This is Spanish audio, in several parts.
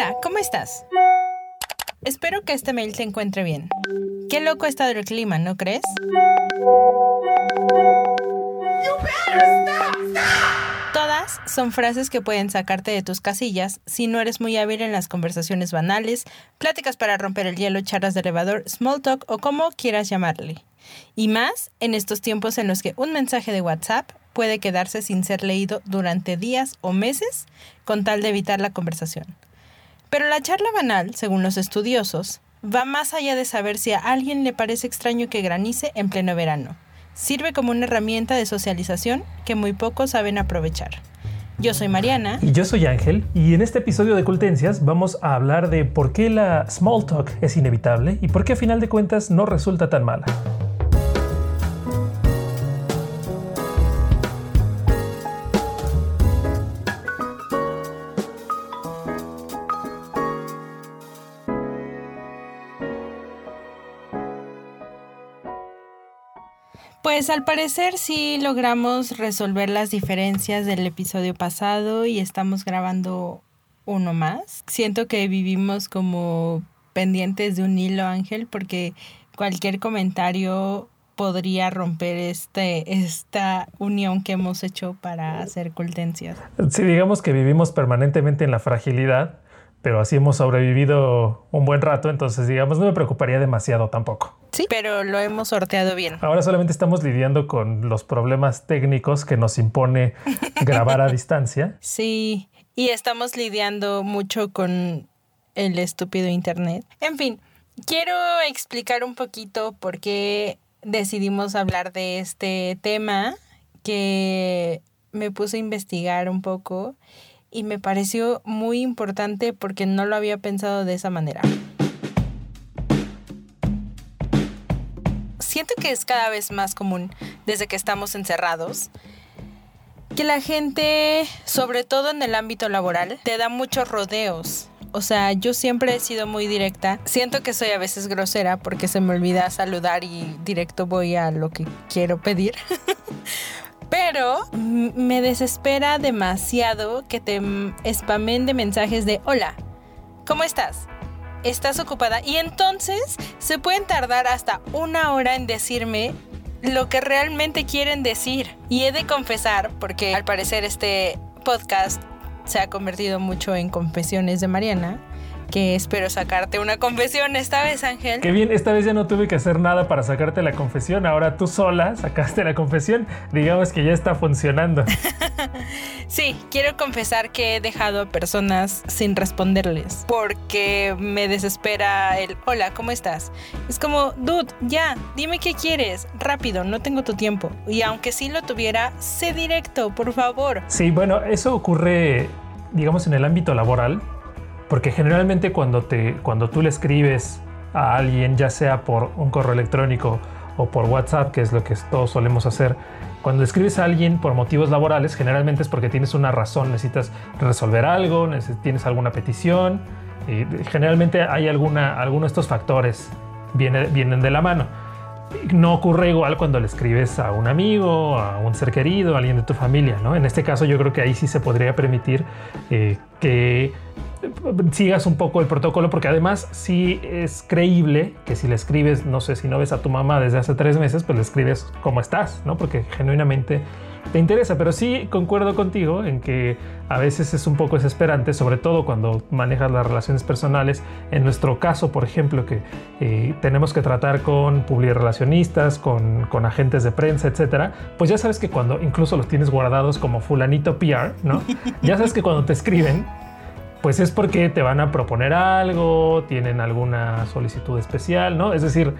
Hola, ¿cómo estás? Espero que este mail te encuentre bien. Qué loco ha estado el clima, ¿no crees? Todas son frases que pueden sacarte de tus casillas si no eres muy hábil en las conversaciones banales, pláticas para romper el hielo, charlas de elevador, small talk o como quieras llamarle. Y más en estos tiempos en los que un mensaje de WhatsApp puede quedarse sin ser leído durante días o meses con tal de evitar la conversación. Pero la charla banal, según los estudiosos, va más allá de saber si a alguien le parece extraño que granice en pleno verano. Sirve como una herramienta de socialización que muy pocos saben aprovechar. Yo soy Mariana. Y yo soy Ángel. Y en este episodio de Cultencias vamos a hablar de por qué la small talk es inevitable y por qué a final de cuentas no resulta tan mala. Pues al parecer sí logramos resolver las diferencias del episodio pasado y estamos grabando uno más. Siento que vivimos como pendientes de un hilo, Ángel, porque cualquier comentario podría romper este, esta unión que hemos hecho para hacer cultencias. Sí, digamos que vivimos permanentemente en la fragilidad pero así hemos sobrevivido un buen rato, entonces digamos no me preocuparía demasiado tampoco. Sí, pero lo hemos sorteado bien. Ahora solamente estamos lidiando con los problemas técnicos que nos impone grabar a distancia. Sí, y estamos lidiando mucho con el estúpido internet. En fin, quiero explicar un poquito por qué decidimos hablar de este tema que me puse a investigar un poco y me pareció muy importante porque no lo había pensado de esa manera. Siento que es cada vez más común desde que estamos encerrados que la gente, sobre todo en el ámbito laboral, te da muchos rodeos. O sea, yo siempre he sido muy directa. Siento que soy a veces grosera porque se me olvida saludar y directo voy a lo que quiero pedir. Pero me desespera demasiado que te spamen de mensajes de hola, ¿cómo estás? ¿Estás ocupada? Y entonces se pueden tardar hasta una hora en decirme lo que realmente quieren decir. Y he de confesar, porque al parecer este podcast se ha convertido mucho en confesiones de Mariana, que espero sacarte una confesión esta vez, Ángel. Qué bien, esta vez ya no tuve que hacer nada para sacarte la confesión, ahora tú sola sacaste la confesión, digamos que ya está funcionando. sí, quiero confesar que he dejado a personas sin responderles porque me desespera el hola, ¿cómo estás? Es como, dude, ya, dime qué quieres, rápido, no tengo tu tiempo. Y aunque sí lo tuviera, sé directo, por favor. Sí, bueno, eso ocurre, digamos, en el ámbito laboral porque generalmente cuando, te, cuando tú le escribes a alguien, ya sea por un correo electrónico o por WhatsApp, que es lo que todos solemos hacer, cuando escribes a alguien por motivos laborales, generalmente es porque tienes una razón, necesitas resolver algo, tienes alguna petición, y generalmente hay alguna, alguno de estos factores viene, vienen de la mano. No ocurre igual cuando le escribes a un amigo, a un ser querido, a alguien de tu familia, ¿no? En este caso yo creo que ahí sí se podría permitir eh, que sigas un poco el protocolo, porque además sí es creíble que si le escribes, no sé, si no ves a tu mamá desde hace tres meses, pues le escribes cómo estás, ¿no? Porque genuinamente te interesa, pero sí concuerdo contigo en que a veces es un poco desesperante, sobre todo cuando manejas las relaciones personales. En nuestro caso, por ejemplo, que eh, tenemos que tratar con publirelacionistas, con, con agentes de prensa, etcétera, pues ya sabes que cuando incluso los tienes guardados como fulanito PR, ¿no? Ya sabes que cuando te escriben, pues es porque te van a proponer algo, tienen alguna solicitud especial, ¿no? Es decir,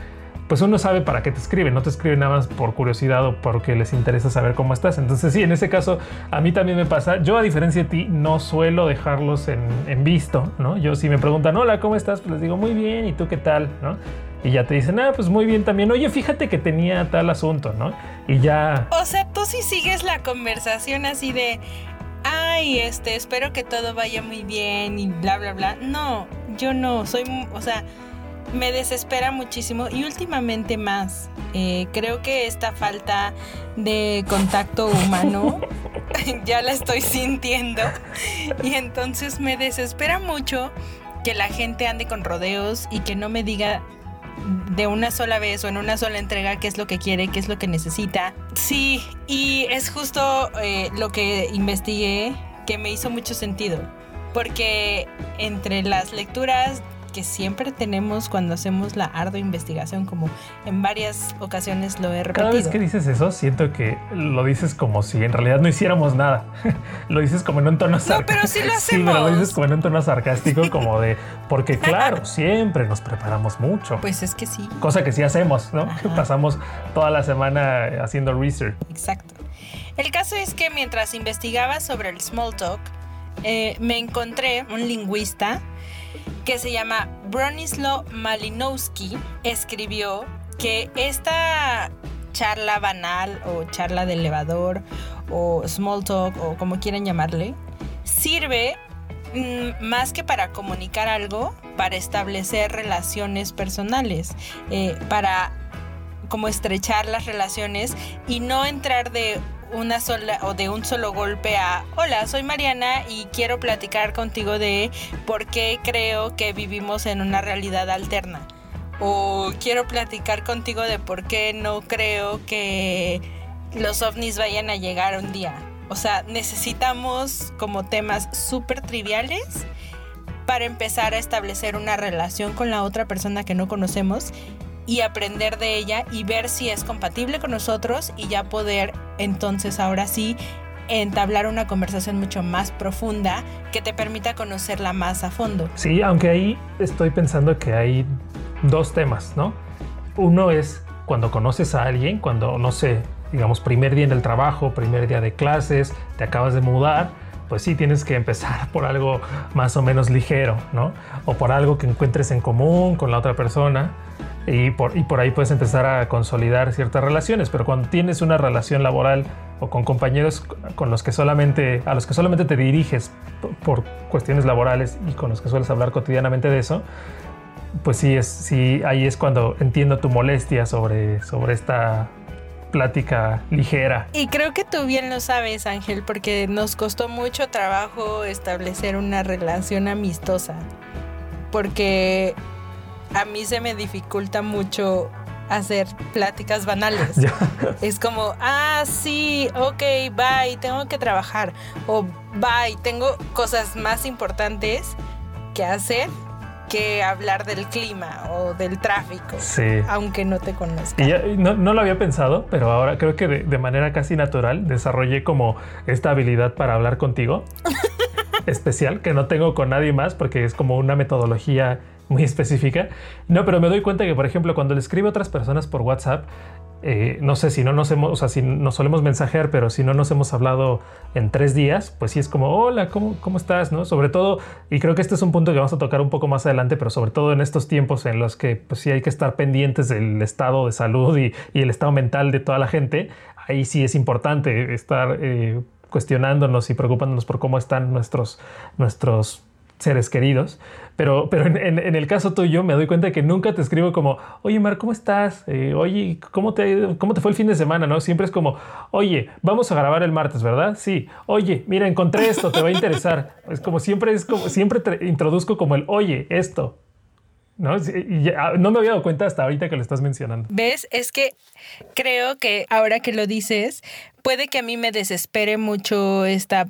pues uno sabe para qué te escriben, no te escriben nada más por curiosidad o porque les interesa saber cómo estás. Entonces sí, en ese caso a mí también me pasa. Yo a diferencia de ti no suelo dejarlos en, visto, ¿no? Yo si me preguntan, hola, ¿cómo estás? Pues les digo, muy bien, ¿y tú qué tal? ¿no? Y ya te dicen, ah, pues muy bien también. Oye, fíjate que tenía tal asunto, ¿no? Y ya... O sea, tú sí sigues la conversación así de, ay, este, espero que todo vaya muy bien y bla, bla, bla. No, yo no, soy, o sea, me desespera muchísimo y últimamente más. Eh, creo que esta falta de contacto humano ya la estoy sintiendo. Y entonces me desespera mucho que la gente ande con rodeos y que no me diga de una sola vez o en una sola entrega qué es lo que quiere, qué es lo que necesita. Sí, y es justo eh, lo que investigué que me hizo mucho sentido. Porque entre las lecturas que siempre tenemos cuando hacemos la ardua investigación, como en varias ocasiones lo he repetido. Cada vez que dices eso, siento que lo dices como si en realidad no hiciéramos nada. lo dices como en un tono sarcástico. No, pero sí lo hacemos. Sí, pero lo dices como en un tono sarcástico, como de, porque claro, siempre nos preparamos mucho. Pues es que sí. Cosa que sí hacemos, ¿no? Pasamos toda la semana haciendo research. Exacto. El caso es que mientras investigaba sobre el small talk, eh, me encontré un lingüista que se llama Bronislaw Malinowski, escribió que esta charla banal o charla de elevador o small talk o como quieran llamarle, sirve mm, más que para comunicar algo, para establecer relaciones personales, eh, para como estrechar las relaciones y no entrar de una sola o de un solo golpe a hola, soy Mariana y quiero platicar contigo de por qué creo que vivimos en una realidad alterna. O quiero platicar contigo de por qué no creo que los ovnis vayan a llegar un día. O sea, necesitamos como temas súper triviales para empezar a establecer una relación con la otra persona que no conocemos y aprender de ella y ver si es compatible con nosotros y ya poder entonces ahora sí entablar una conversación mucho más profunda que te permita conocerla más a fondo. Sí, aunque ahí estoy pensando que hay dos temas, ¿no? Uno es cuando conoces a alguien, cuando, no sé, digamos, primer día en el trabajo, primer día de clases, te acabas de mudar, pues sí tienes que empezar por algo más o menos ligero, ¿no? O por algo que encuentres en común con la otra persona y por, y por ahí puedes empezar a consolidar ciertas relaciones, pero cuando tienes una relación laboral o con compañeros con los que solamente, a los que solamente te diriges por cuestiones laborales y con los que sueles hablar cotidianamente de eso, pues sí, es, sí ahí es cuando entiendo tu molestia sobre, sobre esta plática ligera. Y creo que tú bien lo sabes, Ángel, porque nos costó mucho trabajo establecer una relación amistosa. Porque a mí se me dificulta mucho hacer pláticas banales. es como, ah, sí, ok, bye, tengo que trabajar. O bye, tengo cosas más importantes que hacer que hablar del clima o del tráfico. Sí. Aunque no te conozca. no, no, lo había pensado, pero ahora creo que de, de manera casi natural desarrollé como esta habilidad para hablar contigo. especial que no tengo con nadie más porque es como una metodología muy específica. No, pero me doy cuenta que, por ejemplo, cuando le escribo a otras personas por WhatsApp, eh, no sé si no nos hemos, o sea, si nos solemos mensajear, pero si no nos hemos hablado en tres días, pues sí es como, hola, ¿cómo, cómo estás? ¿no? Sobre todo, y creo que este es un punto que vamos a tocar un poco más adelante, pero sobre todo en estos tiempos en los que pues sí hay que estar pendientes del estado de salud y, el estado mental de toda la gente, ahí sí es importante estar eh, cuestionándonos y preocupándonos por cómo están nuestros, nuestros seres queridos. Pero, pero en, el caso tuyo me doy cuenta que nunca te escribo como, oye Mar, ¿cómo estás? Eh, oye, ¿cómo te, ¿cómo te fue el fin de semana? ¿no? Siempre es como, oye, vamos a grabar el martes, ¿verdad? Sí. Oye, mira, encontré esto, te va a interesar. Es como siempre, es como, siempre te introduzco como el, oye, esto. ¿no? Ah, no me había dado cuenta hasta ahorita que lo estás mencionando. ¿Ves? Es que creo que ahora que lo dices, puede que a mí me desespere mucho esta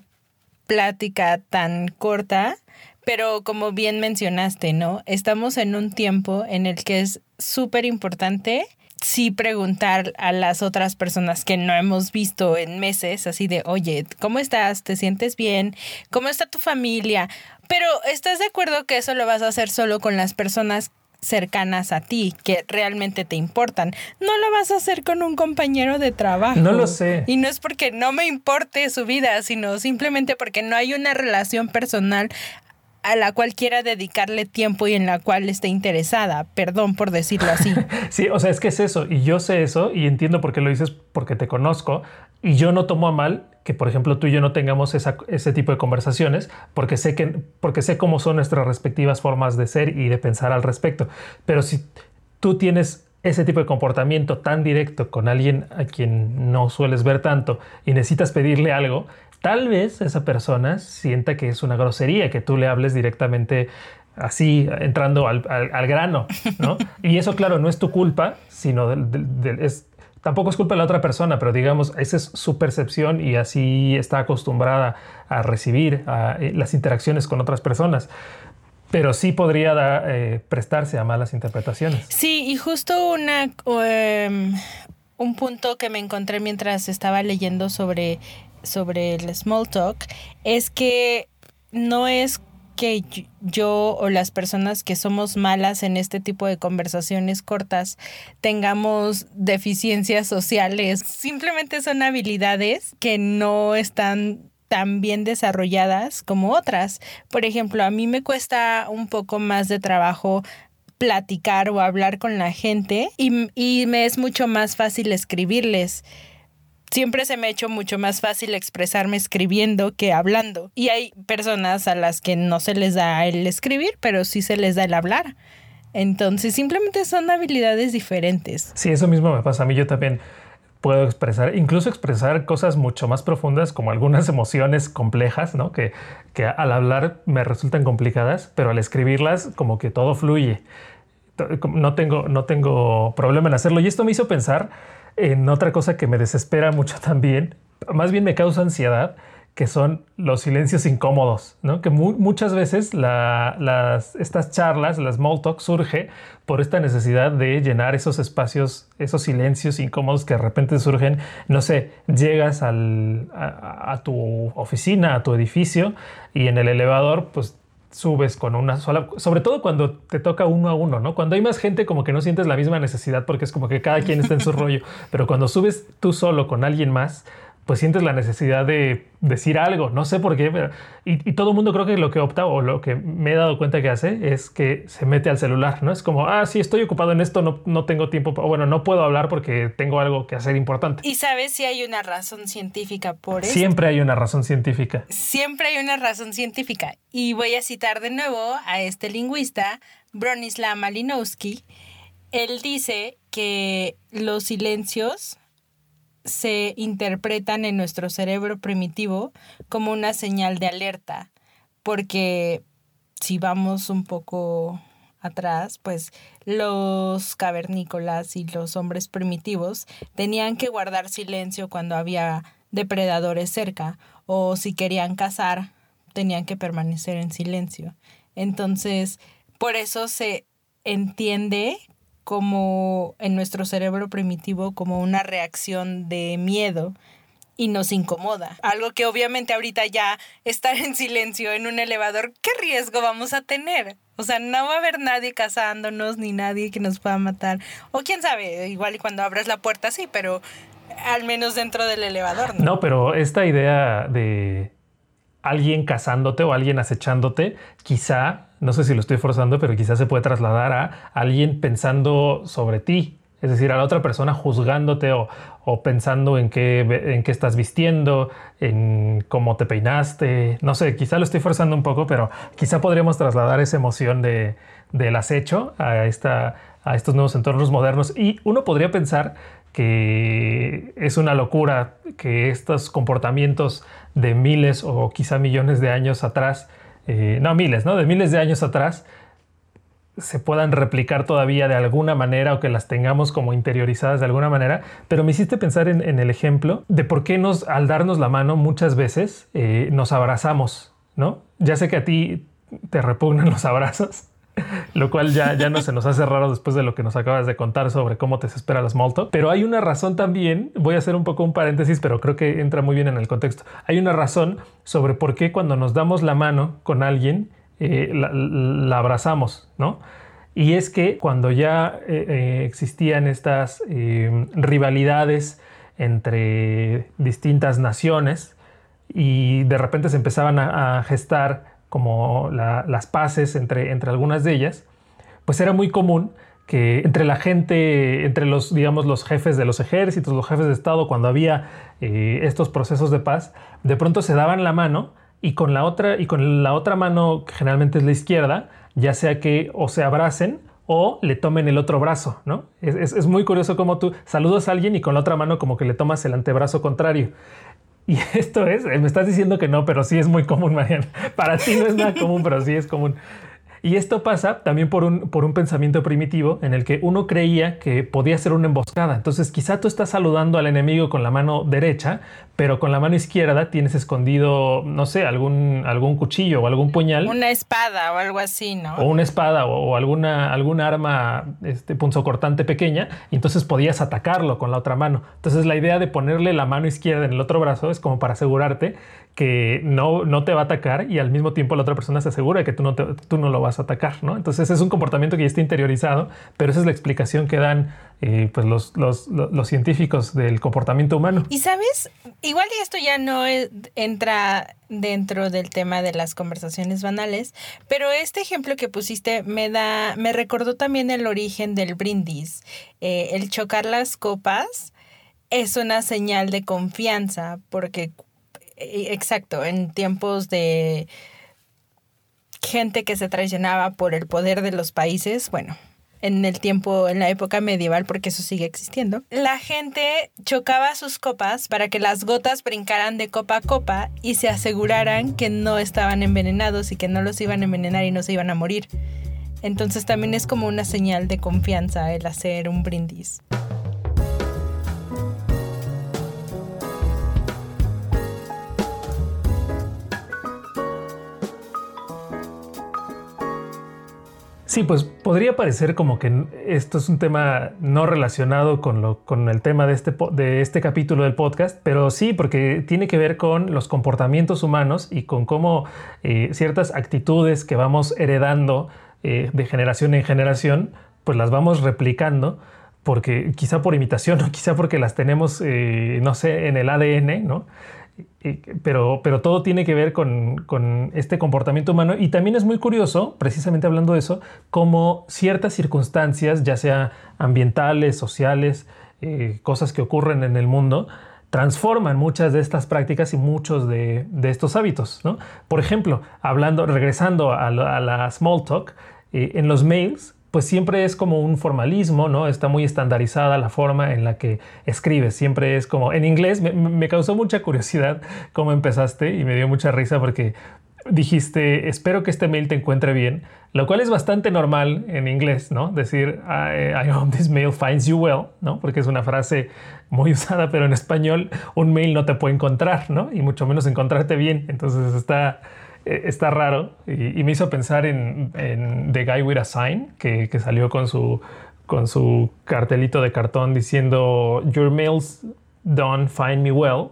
plática tan corta pero como bien mencionaste, ¿no? Estamos en un tiempo en el que es súper importante sí preguntar a las otras personas que no hemos visto en meses, así de, oye, ¿cómo estás? ¿Te sientes bien? ¿Cómo está tu familia? Pero ¿estás de acuerdo que eso lo vas a hacer solo con las personas cercanas a ti, que realmente te importan. No lo vas a hacer con un compañero de trabajo. No lo sé. Y no es porque no me importe su vida, sino simplemente porque no hay una relación personal a la cual quiera dedicarle tiempo y en la cual esté interesada. Perdón por decirlo así. sí, o sea, es que es eso. Y yo sé eso y entiendo por qué lo dices porque te conozco. Y yo no tomo a mal que, por ejemplo, tú y yo no tengamos ese tipo de conversaciones porque sé, que, porque sé cómo son nuestras respectivas formas de ser y de pensar al respecto. Pero si tú tienes ese tipo de comportamiento tan directo con alguien a quien no sueles ver tanto y necesitas pedirle algo, tal vez esa persona sienta que es una grosería que tú le hables directamente así, entrando al, grano, ¿no? Y eso, claro, no es tu culpa, sino es, tampoco es culpa de la otra persona, pero digamos, esa es su percepción y así está acostumbrada a recibir eh, las interacciones con otras personas pero sí podría eh, prestarse a malas interpretaciones. Sí, y justo una em, un punto que me encontré mientras estaba leyendo sobre, sobre el small talk es que no es que yo o las personas que somos malas en este tipo de conversaciones cortas tengamos deficiencias sociales. Simplemente son habilidades que no están tan bien desarrolladas como otras. Por ejemplo, a mí me cuesta un poco más de trabajo platicar o hablar con la gente y, y me es mucho más fácil escribirles siempre se me ha hecho mucho más fácil expresarme escribiendo que hablando. Y hay personas a las que no se les da el escribir, pero sí se les da el hablar. Entonces simplemente son habilidades diferentes. Sí, eso mismo me pasa a mí. Yo también puedo expresar, incluso expresar cosas mucho más profundas como algunas emociones complejas, ¿no? Que, que al hablar me resultan complicadas, pero al escribirlas como que todo fluye. No tengo, no tengo problema en hacerlo. Y esto me hizo pensar en otra cosa que me desespera mucho también, más bien me causa ansiedad, que son los silencios incómodos, ¿no? Que muchas veces las, estas charlas, las small talk, surge por esta necesidad de llenar esos espacios, esos silencios incómodos que de repente surgen. No sé, llegas al, a, a tu oficina, a tu edificio y en el elevador, pues subes con una sola, sobre todo cuando te toca uno a uno, ¿no? Cuando hay más gente como que no sientes la misma necesidad porque es como que cada quien está en su rollo, pero cuando subes tú solo con alguien más, pues sientes la necesidad de decir algo, no sé por qué, pero, y, todo el mundo creo que lo que opta o lo que me he dado cuenta que hace es que se mete al celular, ¿no? Es como, ah, sí, estoy ocupado en esto, no, no tengo tiempo, bueno, no puedo hablar porque tengo algo que hacer importante. ¿Y sabes si hay una razón científica por eso? Siempre hay una razón científica. Siempre hay una razón científica. Y voy a citar de nuevo a este lingüista, Bronislaw Malinowski. Él dice que los silencios se interpretan en nuestro cerebro primitivo como una señal de alerta, porque si vamos un poco atrás, pues los cavernícolas y los hombres primitivos tenían que guardar silencio cuando había depredadores cerca o si querían cazar tenían que permanecer en silencio. Entonces, por eso se entiende como en nuestro cerebro primitivo como una reacción de miedo y nos incomoda. Algo que obviamente ahorita ya estar en silencio en un elevador, ¿qué riesgo vamos a tener? O sea, no va a haber nadie cazándonos ni nadie que nos pueda matar. O quién sabe, igual y cuando abras la puerta sí, pero al menos dentro del elevador. No, no pero esta idea de alguien cazándote o alguien acechándote, quizá no sé si lo estoy forzando, pero quizás se puede trasladar a alguien pensando sobre ti, es decir, a la otra persona juzgándote o, pensando en qué, en qué estás vistiendo, en cómo te peinaste, no sé, quizá lo estoy forzando un poco, pero quizá podríamos trasladar esa emoción de, del acecho a, esta, a estos nuevos entornos modernos y uno podría pensar que es una locura que estos comportamientos de miles o quizá millones de años atrás eh, no miles, ¿no? De miles de años atrás, se puedan replicar todavía de alguna manera o que las tengamos como interiorizadas de alguna manera, pero me hiciste pensar en, el ejemplo de por qué nos, al darnos la mano muchas veces eh, nos abrazamos, ¿no? Ya sé que a ti te repugnan los abrazos, lo cual ya, ya no se nos hace raro después de lo que nos acabas de contar sobre cómo te desespera la small. Pero hay una razón también, voy a hacer un poco un paréntesis, pero creo que entra muy bien en el contexto. Hay una razón sobre por qué cuando nos damos la mano con alguien, eh, la, abrazamos, ¿no? Y es que cuando ya eh, eh, existían estas rivalidades entre distintas naciones y de repente se empezaban a gestar como las paces entre, entre algunas de ellas, pues era muy común que entre la gente, entre los, digamos, los jefes de los ejércitos, los jefes de Estado, cuando había estos procesos de paz, de pronto se daban la mano y con la otra, y con la otra mano, que generalmente es la izquierda, ya sea que o se abracen o le tomen el otro brazo, ¿no? Es, es, muy curioso cómo tú saludas a alguien y con la otra mano como que le tomas el antebrazo contrario. Y esto es, me estás diciendo que no, pero sí es muy común, Mariana. Para ti no es nada común, pero sí es común. Y esto pasa también por un, por un pensamiento primitivo en el que uno creía que podía ser una emboscada. Entonces quizá tú estás saludando al enemigo con la mano derecha, pero con la mano izquierda tienes escondido, no sé, algún, algún cuchillo o algún puñal. Una espada o algo así, ¿no? O una espada o, alguna, alguna arma este, punzocortante pequeña, y entonces podías atacarlo con la otra mano. Entonces la idea de ponerle la mano izquierda en el otro brazo es como para asegurarte que no, no te va a atacar y al mismo tiempo la otra persona se asegura que tú no, tú no lo vas a atacar, ¿no? Entonces es un comportamiento que ya está interiorizado, pero esa es la explicación que dan eh, pues los, los, los, científicos del comportamiento humano. Y sabes, igual esto ya no entra dentro del tema de las conversaciones banales, pero este ejemplo que pusiste me da, me recordó también el origen del brindis. Eh, el chocar las copas es una señal de confianza, porque exacto, en tiempos de gente que se traicionaba por el poder de los países, bueno, en el tiempo, en la época medieval, porque eso sigue existiendo, la gente chocaba sus copas para que las gotas brincaran de copa a copa y se aseguraran que no estaban envenenados y que no los iban a envenenar y no se iban a morir. Entonces también es como una señal de confianza el hacer un brindis. Sí, pues podría parecer como que esto es un tema no relacionado con, lo, con el tema de este, de este capítulo del podcast, pero sí, porque tiene que ver con los comportamientos humanos y con cómo eh, ciertas actitudes que vamos heredando eh, de generación en generación, pues las vamos replicando, porque quizá por imitación o quizá porque las tenemos, eh, no sé, en el ADN, ¿no? Pero, pero todo tiene que ver con, este comportamiento humano y también es muy curioso, precisamente hablando de eso, cómo ciertas circunstancias, ya sea ambientales, sociales, eh, cosas que ocurren en el mundo, transforman muchas de estas prácticas y muchos de, estos hábitos. Por ejemplo, hablando, regresando a la, small talk, eh, en los mails pues siempre es como un formalismo, ¿no? Está muy estandarizada la forma en la que escribes. Siempre es como, en inglés me, causó mucha curiosidad cómo empezaste y me dio mucha risa porque dijiste, espero que este mail te encuentre bien, lo cual es bastante normal en inglés, ¿no? Decir, I, hope this mail finds you well, ¿no? Porque es una frase muy usada, pero en español un mail no te puede encontrar, ¿no? Y mucho menos encontrarte bien. Entonces está eh, está raro y, me hizo pensar en, The Guy with a Sign, que, salió con su, con su cartelito de cartón diciendo Your mails don't find me well.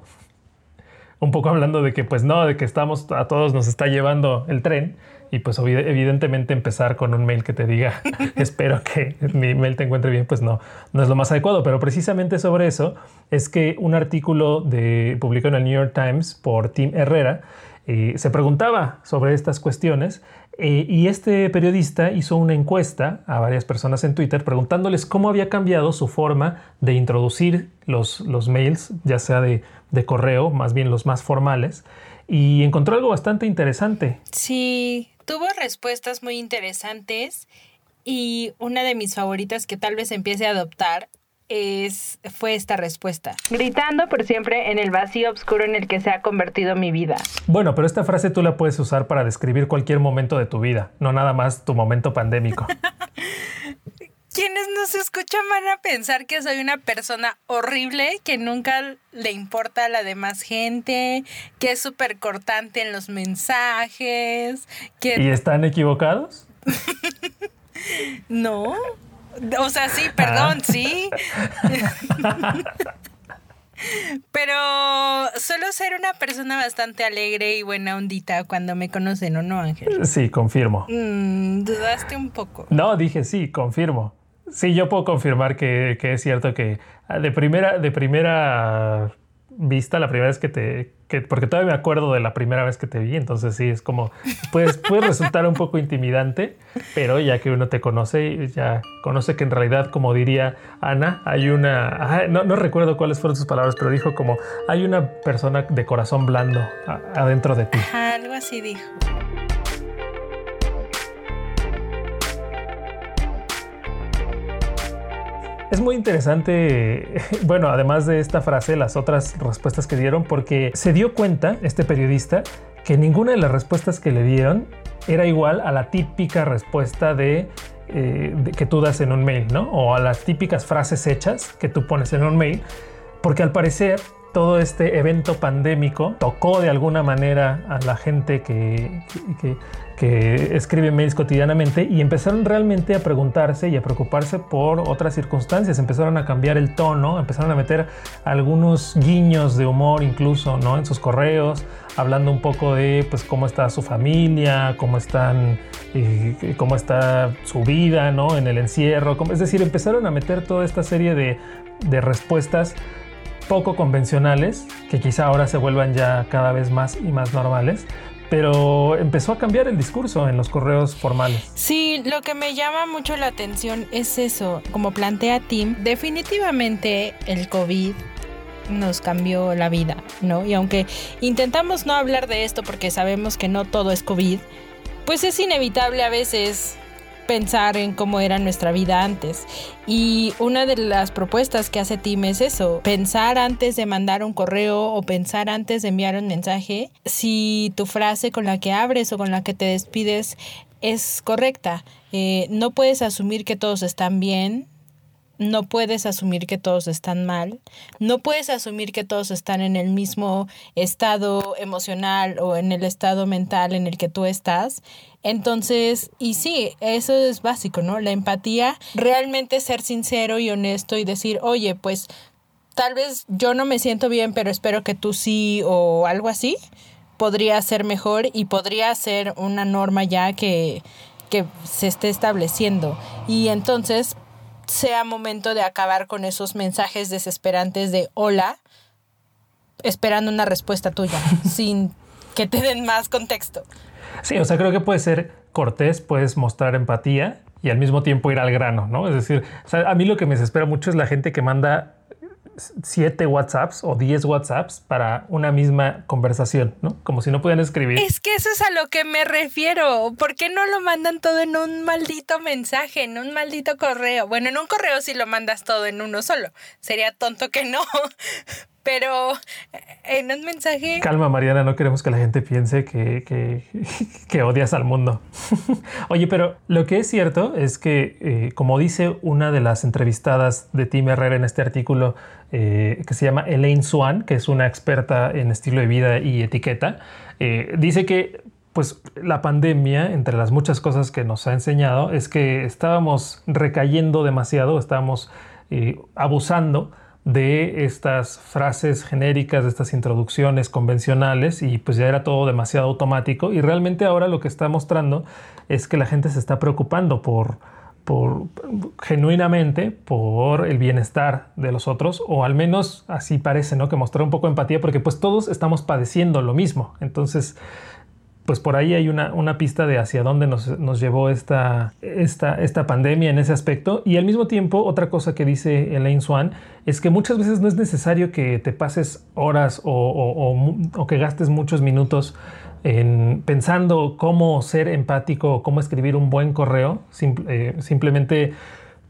Un poco hablando de que, pues no, de que estamos, a todos nos está llevando el tren y pues evidentemente empezar con un mail que te diga espero que mi mail te encuentre bien, pues no, no es lo más adecuado. Pero precisamente sobre eso es que un artículo de, publicado en el New York Times por Tim Herrera se preguntaba sobre estas cuestiones eh, y este periodista hizo una encuesta a varias personas en Twitter preguntándoles cómo había cambiado su forma de introducir los, los mails, ya sea de, de correo, más bien los más formales, y encontró algo bastante interesante. Sí, tuvo respuestas muy interesantes y una de mis favoritas que tal vez empiece a adoptar es, fue esta respuesta. Gritando por siempre en el vacío oscuro en el que se ha convertido mi vida. Bueno, pero esta frase tú la puedes usar para describir cualquier momento de tu vida, no nada más tu momento pandémico. Quienes nos escuchan van a pensar que soy una persona horrible, que nunca le importa a la demás gente, que es súper cortante en los mensajes. Que... ¿Y están equivocados? no. O sea, sí, perdón, ah. sí. Pero suelo ser una persona bastante alegre y buena ondita cuando me conocen, ¿o no, Ángel? Sí, confirmo. Mm, dudaste un poco. No, dije sí, confirmo. Sí, yo puedo confirmar que, que es cierto que de primera, de primera vista la primera vez que te... Que, porque todavía me acuerdo de la primera vez que te vi, entonces sí, es como... Pues, puede resultar un poco intimidante, pero ya que uno te conoce, ya conoce que en realidad, como diría Ana, hay una... No, no recuerdo cuáles fueron sus palabras, pero dijo como hay una persona de corazón blando adentro de ti. algo así dijo. Es muy interesante, bueno, además de esta frase, las otras respuestas que dieron, porque se dio cuenta este periodista que ninguna de las respuestas que le dieron era igual a la típica respuesta de, eh, que tú das en un mail, ¿no? O a las típicas frases hechas que tú pones en un mail, porque al parecer todo este evento pandémico tocó de alguna manera a la gente que, escribe mails cotidianamente y empezaron realmente a preguntarse y a preocuparse por otras circunstancias. Empezaron a cambiar el tono, empezaron a meter algunos guiños de humor incluso ¿no? en sus correos, hablando un poco de pues, cómo está su familia, cómo, están, eh, cómo está su vida ¿no? en el encierro. Es decir, empezaron a meter toda esta serie de, de respuestas poco convencionales, que quizá ahora se vuelvan ya cada vez más y más normales, pero empezó a cambiar el discurso en los correos formales. Sí, lo que me llama mucho la atención es eso, como plantea Tim, definitivamente el COVID nos cambió la vida, ¿no? Y aunque intentamos no hablar de esto porque sabemos que no todo es COVID, pues es inevitable a veces pensar en cómo era nuestra vida antes. Y una de las propuestas que hace Tim es eso, pensar antes de mandar un correo o pensar antes de enviar un mensaje, si tu frase con la que abres o con la que te despides es correcta. Eh, no puedes asumir que todos están bien, no puedes asumir que todos están mal, no puedes asumir que todos están en el mismo estado emocional o en el estado mental en el que tú estás. Entonces, y sí, eso es básico, ¿no? La empatía, realmente ser sincero y honesto y decir, oye, pues tal vez yo no me siento bien, pero espero que tú sí o algo así, podría ser mejor y podría ser una norma ya que, que se esté estableciendo. Y entonces sea momento de acabar con esos mensajes desesperantes de hola, esperando una respuesta tuya, sin que te den más contexto. Sí, o sea, creo que puede ser cortés, puedes mostrar empatía y al mismo tiempo ir al grano, ¿no? Es decir, a mí lo que me desespera mucho es la gente que manda siete WhatsApps o 10 WhatsApps para una misma conversación, ¿no? Como si no pudieran escribir. Es que eso es a lo que me refiero. ¿Por qué no lo mandan todo en un maldito mensaje, en un maldito correo? Bueno, en un correo sí lo mandas todo en uno solo. Sería tonto que no. Pero eh, en un mensaje... Calma, Mariana, no queremos que la gente piense que, que, odias al mundo. Oye, pero lo que es cierto es que, eh, como dice una de las entrevistadas de Tim Herrera en este artículo, eh, que se llama Elaine Swan, que es una experta en estilo de vida y etiqueta, dice que pues la pandemia, entre las muchas cosas que nos ha enseñado, es que estábamos recayendo demasiado, estábamos abusando de estas frases genéricas, de estas introducciones convencionales y pues ya era todo demasiado automático y realmente ahora lo que está mostrando es que la gente se está preocupando por, por genuinamente por el bienestar de los otros o al menos así parece, ¿no? Que mostrar un poco de empatía porque pues todos estamos padeciendo lo mismo. Entonces, pues por ahí hay una, una pista de hacia dónde nos, nos, llevó esta, esta, esta pandemia en ese aspecto. Y al mismo tiempo, otra cosa que dice Elaine Swan es que muchas veces no es necesario que te pases horas o, o, que gastes muchos minutos en pensando cómo ser empático o cómo escribir un buen correo. Eh, simplemente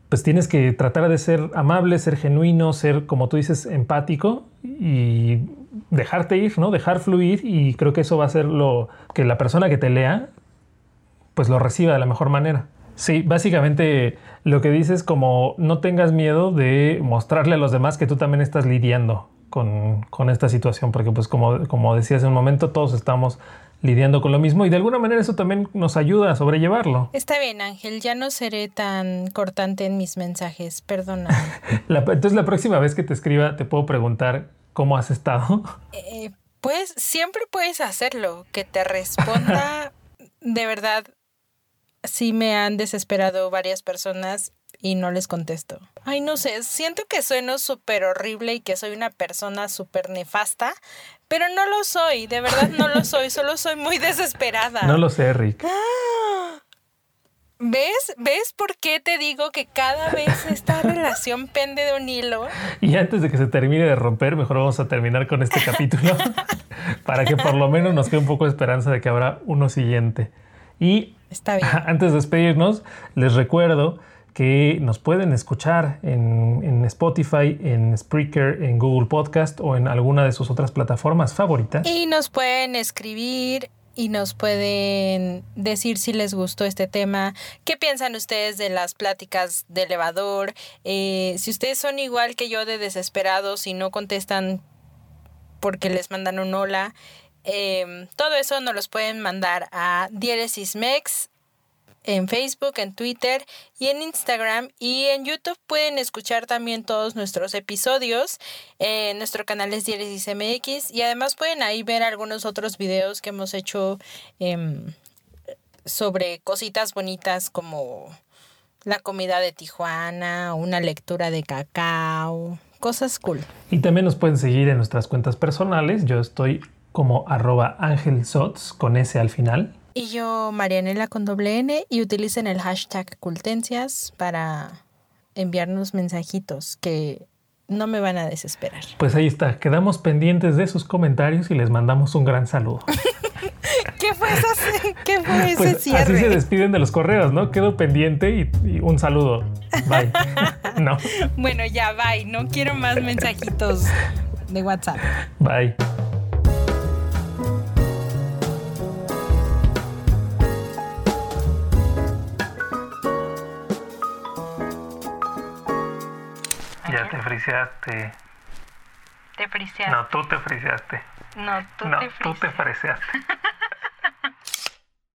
pues tienes que tratar de ser amable, ser genuino, ser, como tú dices, empático y dejarte ir, ¿no? Dejar fluir y creo que eso va a ser lo que la persona que te lea pues lo reciba de la mejor manera. Sí, básicamente lo que dices como no tengas miedo de mostrarle a los demás que tú también estás lidiando con, con esta situación, porque pues como, como decía hace un momento, todos estamos lidiando con lo mismo y de alguna manera eso también nos ayuda a sobrellevarlo. Está bien, Ángel, ya no seré tan cortante en mis mensajes, perdona. entonces la próxima vez que te escriba te puedo preguntar ¿Cómo has estado? Eh, pues siempre puedes hacerlo, que te responda. de verdad, sí me han desesperado varias personas y no les contesto. Ay, no sé, siento que sueno súper horrible y que soy una persona súper nefasta, pero no lo soy, de verdad no lo soy, solo soy muy desesperada. No lo sé, Rick. ¡Ah! ¿Ves? ¿Ves por qué te digo que cada vez esta relación pende de un hilo? Y antes de que se termine de romper, mejor vamos a terminar con este capítulo para que por lo menos nos quede un poco de esperanza de que habrá uno siguiente. Y Está bien. antes de despedirnos, les recuerdo que nos pueden escuchar en, en, Spotify, en Spreaker, en Google Podcast o en alguna de sus otras plataformas favoritas. Y nos pueden escribir y nos pueden decir si les gustó este tema, qué piensan ustedes de las pláticas de elevador, eh, si ustedes son igual que yo de desesperados y no contestan porque les mandan un hola, eh, todo eso nos los pueden mandar a Dieresismex en Facebook, en Twitter y en Instagram. Y en YouTube pueden escuchar también todos nuestros episodios. en nuestro canal es Diéresis MX. Y además pueden ahí ver algunos otros videos que hemos hecho em, sobre cositas bonitas como la comida de Tijuana, una lectura de cacao, cosas cool. Y también nos pueden seguir en nuestras cuentas personales. Yo estoy como arroba angelsots con S al final. Y yo, Marianela con doble N, y utilicen el hashtag Cultencias para enviarnos mensajitos que no me van a desesperar. Pues ahí está, quedamos pendientes de sus comentarios y les mandamos un gran saludo. ¿Qué fue, ese, ¿Qué fue ese pues cierre? Así se despiden de los correos, ¿no? Quedo pendiente y, y un saludo. Bye. no. Bueno, ya, bye. No quiero más mensajitos de WhatsApp. Bye. Ya te friseaste. Te friseaste. No, tú te friseaste. No, tú no, te tú te friseaste. friseaste.